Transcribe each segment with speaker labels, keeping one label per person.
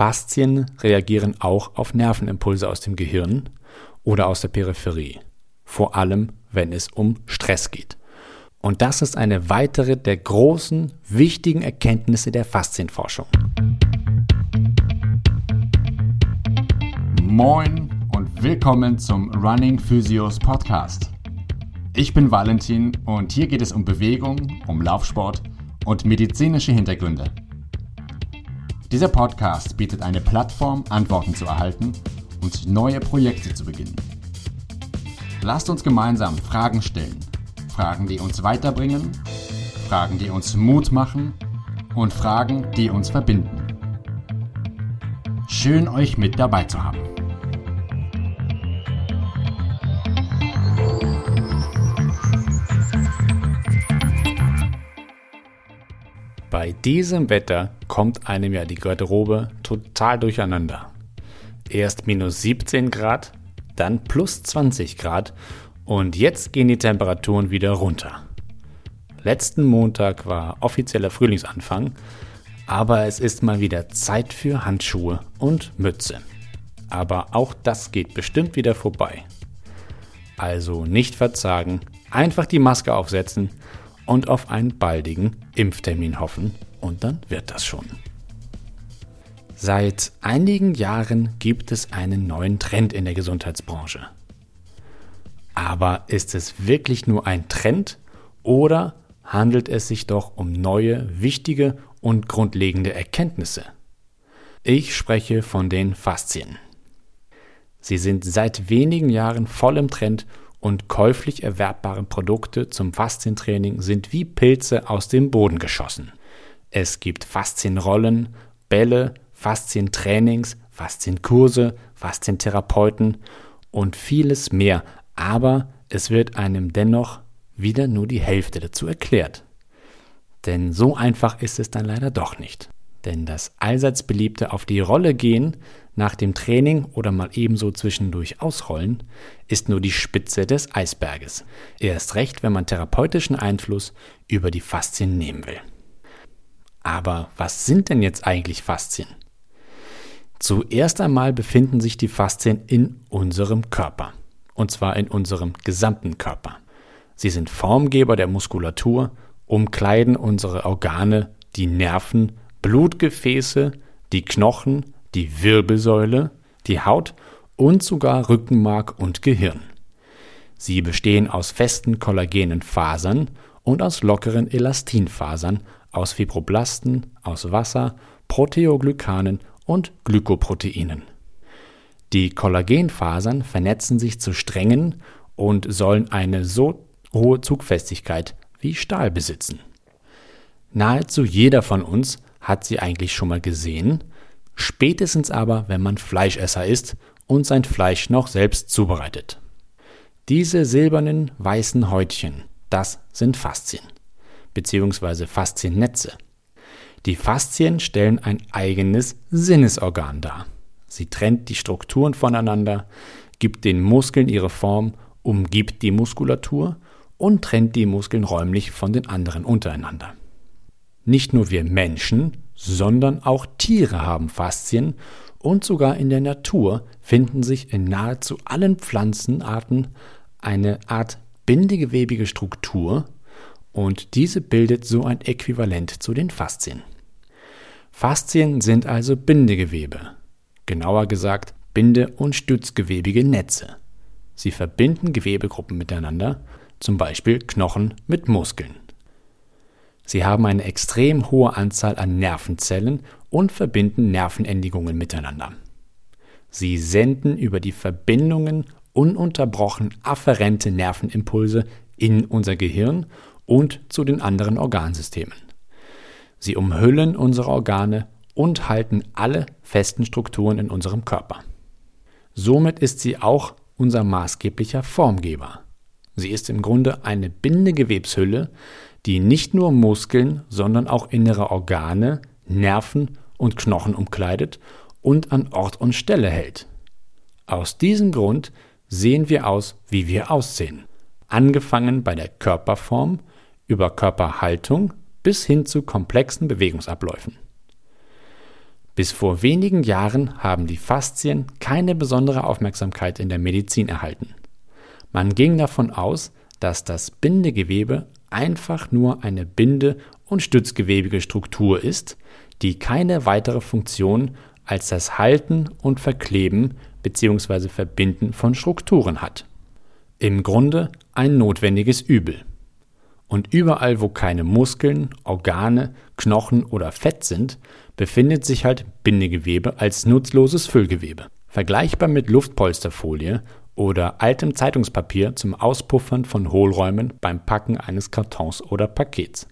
Speaker 1: Faszien reagieren auch auf Nervenimpulse aus dem Gehirn oder aus der Peripherie, vor allem wenn es um Stress geht. Und das ist eine weitere der großen, wichtigen Erkenntnisse der Faszienforschung.
Speaker 2: Moin und willkommen zum Running Physios Podcast. Ich bin Valentin und hier geht es um Bewegung, um Laufsport und medizinische Hintergründe. Dieser Podcast bietet eine Plattform, Antworten zu erhalten und neue Projekte zu beginnen. Lasst uns gemeinsam Fragen stellen. Fragen, die uns weiterbringen, Fragen, die uns Mut machen und Fragen, die uns verbinden. Schön euch mit dabei zu haben.
Speaker 1: Bei diesem Wetter kommt einem ja die Garderobe total durcheinander. Erst minus 17 Grad, dann plus 20 Grad und jetzt gehen die Temperaturen wieder runter. Letzten Montag war offizieller Frühlingsanfang, aber es ist mal wieder Zeit für Handschuhe und Mütze. Aber auch das geht bestimmt wieder vorbei. Also nicht verzagen, einfach die Maske aufsetzen und auf einen baldigen Impftermin hoffen und dann wird das schon. Seit einigen Jahren gibt es einen neuen Trend in der Gesundheitsbranche. Aber ist es wirklich nur ein Trend oder handelt es sich doch um neue, wichtige und grundlegende Erkenntnisse? Ich spreche von den Faszien. Sie sind seit wenigen Jahren voll im Trend und käuflich erwerbbare Produkte zum Faszientraining sind wie Pilze aus dem Boden geschossen. Es gibt Faszienrollen, Bälle, Faszientrainings, Faszienkurse, Faszientherapeuten und vieles mehr, aber es wird einem dennoch wieder nur die Hälfte dazu erklärt. Denn so einfach ist es dann leider doch nicht. Denn das allseits beliebte auf die Rolle gehen nach dem Training oder mal ebenso zwischendurch ausrollen ist nur die Spitze des Eisberges. Erst recht, wenn man therapeutischen Einfluss über die Faszien nehmen will. Aber was sind denn jetzt eigentlich Faszien? Zuerst einmal befinden sich die Faszien in unserem Körper. Und zwar in unserem gesamten Körper. Sie sind Formgeber der Muskulatur, umkleiden unsere Organe, die Nerven Blutgefäße, die Knochen, die Wirbelsäule, die Haut und sogar Rückenmark und Gehirn. Sie bestehen aus festen kollagenen Fasern und aus lockeren Elastinfasern, aus Fibroblasten, aus Wasser, Proteoglykanen und Glykoproteinen. Die Kollagenfasern vernetzen sich zu Strängen und sollen eine so hohe Zugfestigkeit wie Stahl besitzen. Nahezu jeder von uns hat sie eigentlich schon mal gesehen, spätestens aber, wenn man Fleischesser ist und sein Fleisch noch selbst zubereitet. Diese silbernen weißen Häutchen, das sind Faszien, beziehungsweise Fasziennetze. Die Faszien stellen ein eigenes Sinnesorgan dar. Sie trennt die Strukturen voneinander, gibt den Muskeln ihre Form, umgibt die Muskulatur und trennt die Muskeln räumlich von den anderen untereinander. Nicht nur wir Menschen, sondern auch Tiere haben Faszien und sogar in der Natur finden sich in nahezu allen Pflanzenarten eine Art bindegewebige Struktur und diese bildet so ein Äquivalent zu den Faszien. Faszien sind also Bindegewebe, genauer gesagt Binde- und Stützgewebige Netze. Sie verbinden Gewebegruppen miteinander, zum Beispiel Knochen mit Muskeln. Sie haben eine extrem hohe Anzahl an Nervenzellen und verbinden Nervenendigungen miteinander. Sie senden über die Verbindungen ununterbrochen afferente Nervenimpulse in unser Gehirn und zu den anderen Organsystemen. Sie umhüllen unsere Organe und halten alle festen Strukturen in unserem Körper. Somit ist sie auch unser maßgeblicher Formgeber. Sie ist im Grunde eine Bindegewebshülle, die nicht nur Muskeln, sondern auch innere Organe, Nerven und Knochen umkleidet und an Ort und Stelle hält. Aus diesem Grund sehen wir aus, wie wir aussehen. Angefangen bei der Körperform, über Körperhaltung bis hin zu komplexen Bewegungsabläufen. Bis vor wenigen Jahren haben die Faszien keine besondere Aufmerksamkeit in der Medizin erhalten. Man ging davon aus, dass das Bindegewebe einfach nur eine binde- und stützgewebige Struktur ist, die keine weitere Funktion als das Halten und Verkleben bzw. Verbinden von Strukturen hat. Im Grunde ein notwendiges Übel. Und überall, wo keine Muskeln, Organe, Knochen oder Fett sind, befindet sich halt Bindegewebe als nutzloses Füllgewebe. Vergleichbar mit Luftpolsterfolie oder altem Zeitungspapier zum Auspuffern von Hohlräumen beim Packen eines Kartons oder Pakets.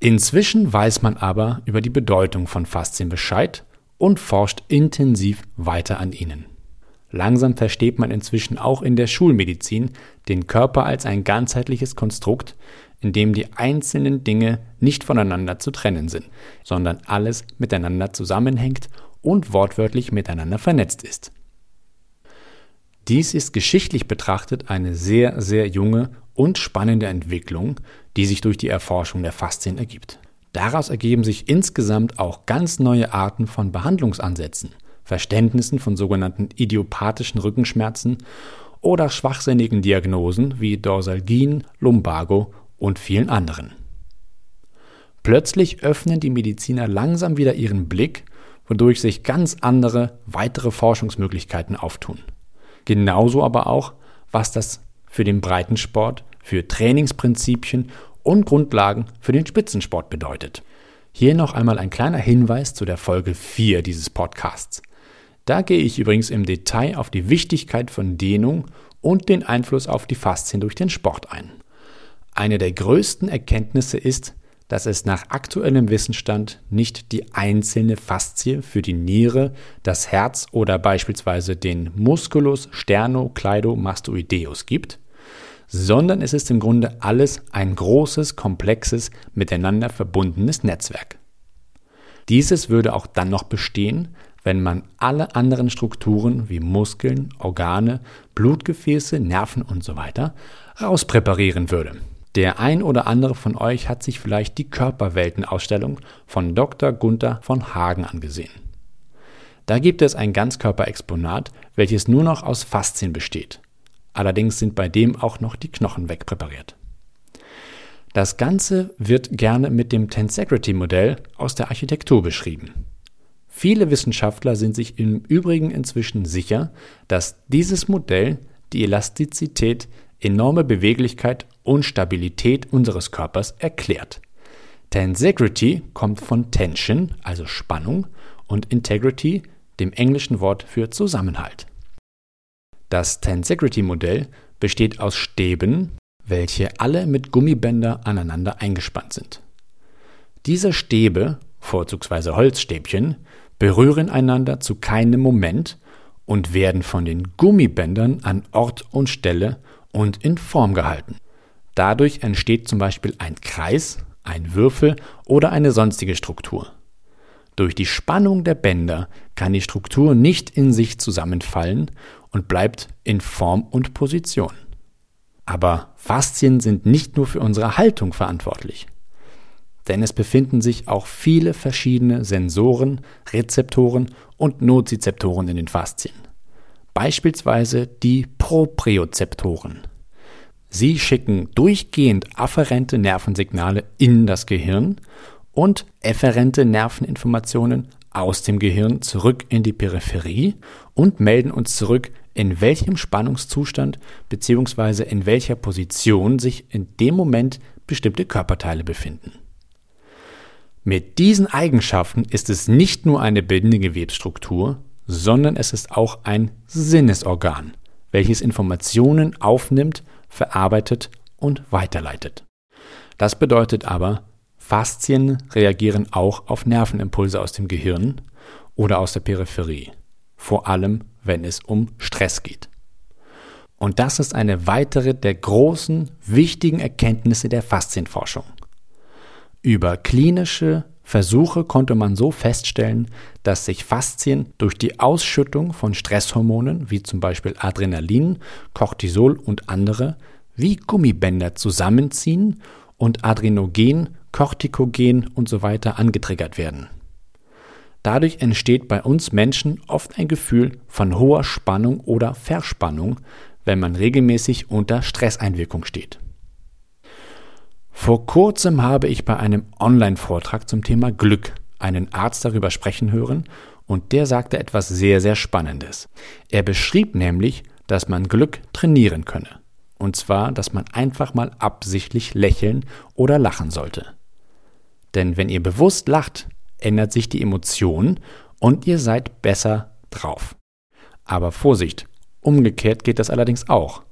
Speaker 1: Inzwischen weiß man aber über die Bedeutung von Faszien Bescheid und forscht intensiv weiter an ihnen. Langsam versteht man inzwischen auch in der Schulmedizin den Körper als ein ganzheitliches Konstrukt, in dem die einzelnen Dinge nicht voneinander zu trennen sind, sondern alles miteinander zusammenhängt und wortwörtlich miteinander vernetzt ist. Dies ist geschichtlich betrachtet eine sehr, sehr junge und spannende Entwicklung, die sich durch die Erforschung der Faszien ergibt. Daraus ergeben sich insgesamt auch ganz neue Arten von Behandlungsansätzen, Verständnissen von sogenannten idiopathischen Rückenschmerzen oder schwachsinnigen Diagnosen wie Dorsalgien, Lumbago und vielen anderen. Plötzlich öffnen die Mediziner langsam wieder ihren Blick, wodurch sich ganz andere weitere Forschungsmöglichkeiten auftun. Genauso aber auch, was das für den Breitensport, für Trainingsprinzipien und Grundlagen für den Spitzensport bedeutet. Hier noch einmal ein kleiner Hinweis zu der Folge 4 dieses Podcasts. Da gehe ich übrigens im Detail auf die Wichtigkeit von Dehnung und den Einfluss auf die Faszien durch den Sport ein. Eine der größten Erkenntnisse ist, dass es nach aktuellem Wissensstand nicht die einzelne Faszie für die Niere, das Herz oder beispielsweise den Musculus sternocleidomastoideus gibt, sondern es ist im Grunde alles ein großes, komplexes, miteinander verbundenes Netzwerk. Dieses würde auch dann noch bestehen, wenn man alle anderen Strukturen wie Muskeln, Organe, Blutgefäße, Nerven usw. So rauspräparieren würde. Der ein oder andere von euch hat sich vielleicht die Körperweltenausstellung von Dr. Gunther von Hagen angesehen. Da gibt es ein Ganzkörperexponat, welches nur noch aus Faszien besteht. Allerdings sind bei dem auch noch die Knochen wegpräpariert. Das Ganze wird gerne mit dem Tensegrity-Modell aus der Architektur beschrieben. Viele Wissenschaftler sind sich im Übrigen inzwischen sicher, dass dieses Modell die Elastizität enorme Beweglichkeit und Stabilität unseres Körpers erklärt. Tensegrity kommt von Tension, also Spannung, und Integrity, dem englischen Wort für Zusammenhalt. Das Tensegrity-Modell besteht aus Stäben, welche alle mit Gummibänder aneinander eingespannt sind. Diese Stäbe, vorzugsweise Holzstäbchen, berühren einander zu keinem Moment und werden von den Gummibändern an Ort und Stelle und in Form gehalten. Dadurch entsteht zum Beispiel ein Kreis, ein Würfel oder eine sonstige Struktur. Durch die Spannung der Bänder kann die Struktur nicht in sich zusammenfallen und bleibt in Form und Position. Aber Faszien sind nicht nur für unsere Haltung verantwortlich. Denn es befinden sich auch viele verschiedene Sensoren, Rezeptoren und Nozizeptoren in den Faszien beispielsweise die Propriozeptoren. Sie schicken durchgehend afferente Nervensignale in das Gehirn und efferente Nerveninformationen aus dem Gehirn zurück in die Peripherie und melden uns zurück, in welchem Spannungszustand bzw. in welcher Position sich in dem Moment bestimmte Körperteile befinden. Mit diesen Eigenschaften ist es nicht nur eine Bindegewebsstruktur, sondern es ist auch ein Sinnesorgan, welches Informationen aufnimmt, verarbeitet und weiterleitet. Das bedeutet aber, Faszien reagieren auch auf Nervenimpulse aus dem Gehirn oder aus der Peripherie, vor allem wenn es um Stress geht. Und das ist eine weitere der großen, wichtigen Erkenntnisse der Faszienforschung. Über klinische Versuche konnte man so feststellen, dass sich Faszien durch die Ausschüttung von Stresshormonen wie zum Beispiel Adrenalin, Cortisol und andere wie Gummibänder zusammenziehen und Adrenogen, Cortikogen und so weiter angetriggert werden. Dadurch entsteht bei uns Menschen oft ein Gefühl von hoher Spannung oder Verspannung, wenn man regelmäßig unter Stresseinwirkung steht. Vor kurzem habe ich bei einem Online-Vortrag zum Thema Glück einen Arzt darüber sprechen hören und der sagte etwas sehr, sehr Spannendes. Er beschrieb nämlich, dass man Glück trainieren könne. Und zwar, dass man einfach mal absichtlich lächeln oder lachen sollte. Denn wenn ihr bewusst lacht, ändert sich die Emotion und ihr seid besser drauf. Aber Vorsicht, umgekehrt geht das allerdings auch.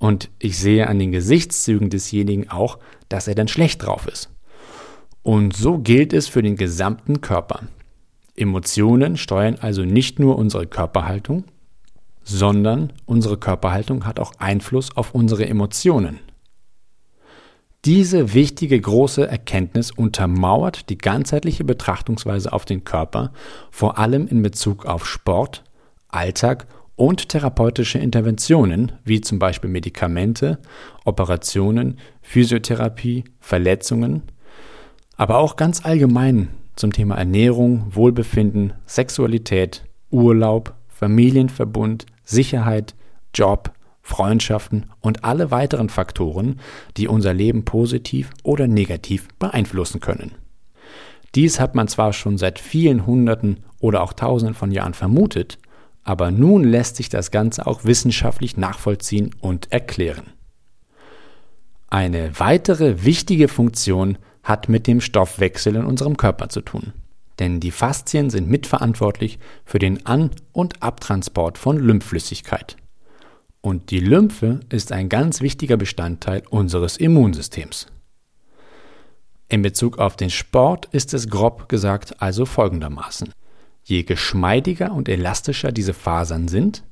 Speaker 1: Und ich sehe an den Gesichtszügen desjenigen auch, dass er dann schlecht drauf ist. Und so gilt es für den gesamten Körper. Emotionen steuern also nicht nur unsere Körperhaltung, sondern unsere Körperhaltung hat auch Einfluss auf unsere Emotionen. Diese wichtige große Erkenntnis untermauert die ganzheitliche Betrachtungsweise auf den Körper, vor allem in Bezug auf Sport, Alltag und therapeutische Interventionen, wie zum Beispiel Medikamente, Operationen, Physiotherapie, Verletzungen, aber auch ganz allgemein zum Thema Ernährung, Wohlbefinden, Sexualität, Urlaub, Familienverbund, Sicherheit, Job, Freundschaften und alle weiteren Faktoren, die unser Leben positiv oder negativ beeinflussen können. Dies hat man zwar schon seit vielen Hunderten oder auch Tausenden von Jahren vermutet, aber nun lässt sich das Ganze auch wissenschaftlich nachvollziehen und erklären. Eine weitere wichtige Funktion hat mit dem Stoffwechsel in unserem Körper zu tun. Denn die Faszien sind mitverantwortlich für den An- und Abtransport von Lymphflüssigkeit. Und die Lymphe ist ein ganz wichtiger Bestandteil unseres Immunsystems. In Bezug auf den Sport ist es grob gesagt also folgendermaßen. Je geschmeidiger und elastischer diese Fasern sind,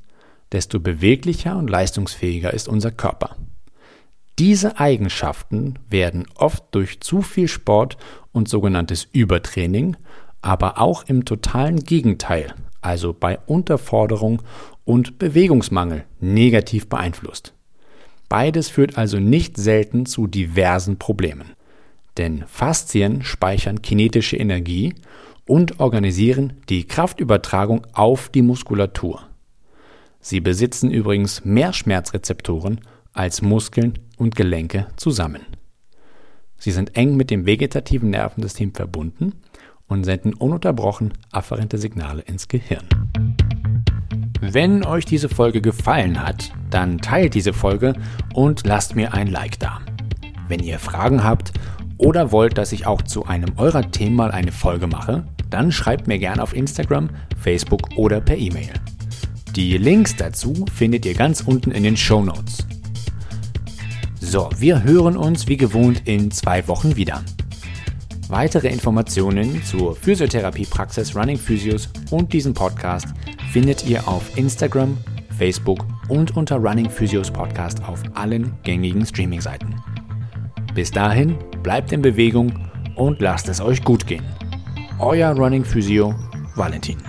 Speaker 1: desto beweglicher und leistungsfähiger ist unser Körper. Diese Eigenschaften werden oft durch zu viel Sport und sogenanntes Übertraining, aber auch im totalen Gegenteil, also bei Unterforderung und Bewegungsmangel negativ beeinflusst. Beides führt also nicht selten zu diversen Problemen. Denn Faszien speichern kinetische Energie und organisieren die Kraftübertragung auf die Muskulatur. Sie besitzen übrigens mehr Schmerzrezeptoren als Muskeln und Gelenke zusammen. Sie sind eng mit dem vegetativen Nervensystem verbunden und senden ununterbrochen afferente Signale ins Gehirn. Wenn euch diese Folge gefallen hat, dann teilt diese Folge und lasst mir ein Like da. Wenn ihr Fragen habt oder wollt, dass ich auch zu einem eurer Themen mal eine Folge mache, dann schreibt mir gerne auf Instagram, Facebook oder per E-Mail. Die Links dazu findet ihr ganz unten in den Show Notes. So, wir hören uns wie gewohnt in zwei Wochen wieder. Weitere Informationen zur Physiotherapiepraxis Running Physios und diesem Podcast findet ihr auf Instagram, Facebook und unter Running Physios Podcast auf allen gängigen Streaming-Seiten. Bis dahin, bleibt in Bewegung und lasst es euch gut gehen. Euer Running Physio Valentin.